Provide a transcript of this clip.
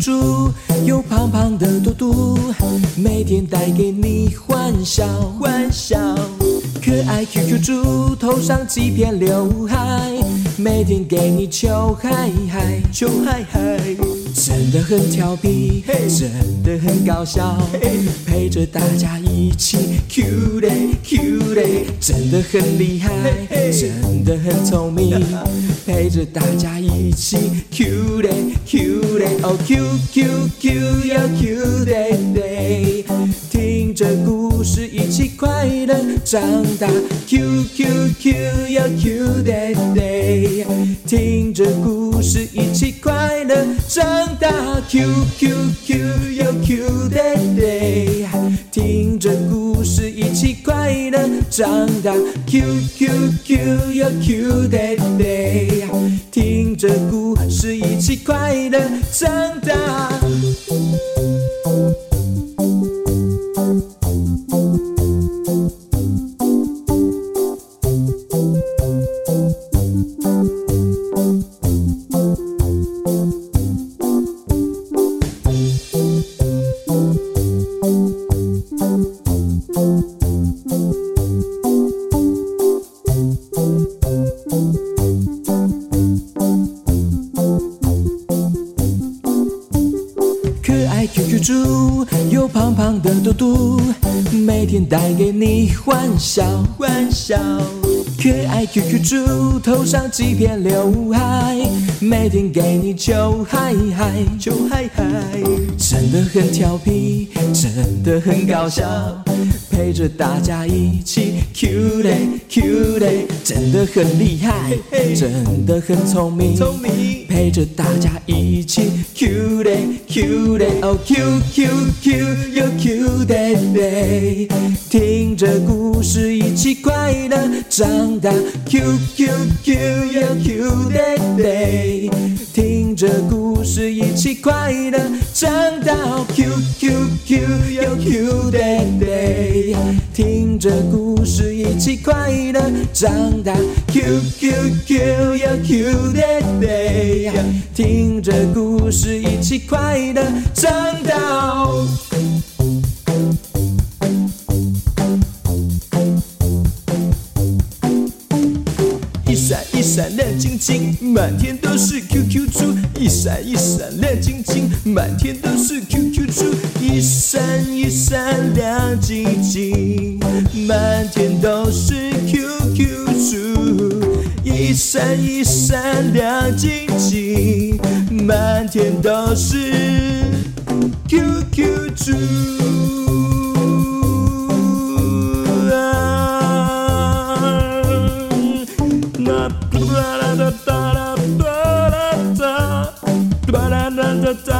猪有胖胖的嘟嘟每天带给你欢笑欢笑。可爱 qq 猪头上几片刘海每天给你求嗨嗨求嗨嗨。真的很调皮嘿真的很搞笑嘿陪着大家一起 cute cute 真的很厉害真的很聪明。陪着大家一起。Q 嘞 Q 嘞，哦 Q Q Q 要 Q day day，听着故事一起快乐长大，Q Q Q 要 Q day day，听着故事一起快乐长大，Q Q Q 要 Q day day，听着故事一起快乐长大，Q Q Q 要 Q day day，可爱 QQ 猪有胖胖的肚肚，每天带给你欢笑。欢笑，可爱 QQ 猪头上几片刘海，每天给你求嗨嗨，求嗨嗨，真的很调皮，真的很搞笑，陪着大家一起 Q 嘞 Q 嘞，真的很厉害，真的很聪明，聪明，陪着大家一起，Q day Q day 哦 Q Q Q yeah Q day day，听着故事一起快乐长大，Q Q Q yeah Q day day，听着故事一起快乐长大，Q Q Q yeah Q day day，听着故事一起快乐长大，Q Q Q yeah Q day day。着故事一起快乐长大。一闪一闪亮晶晶，满天都是 QQ 猪，一闪一闪亮晶晶，满天都是 QQ 猪，一闪一闪亮晶晶，满天都是 QQ 猪，一闪一闪亮晶晶，天都是 QQ 猪。那哒啦哒哒啦哒啦哒，哒啦哒哒哒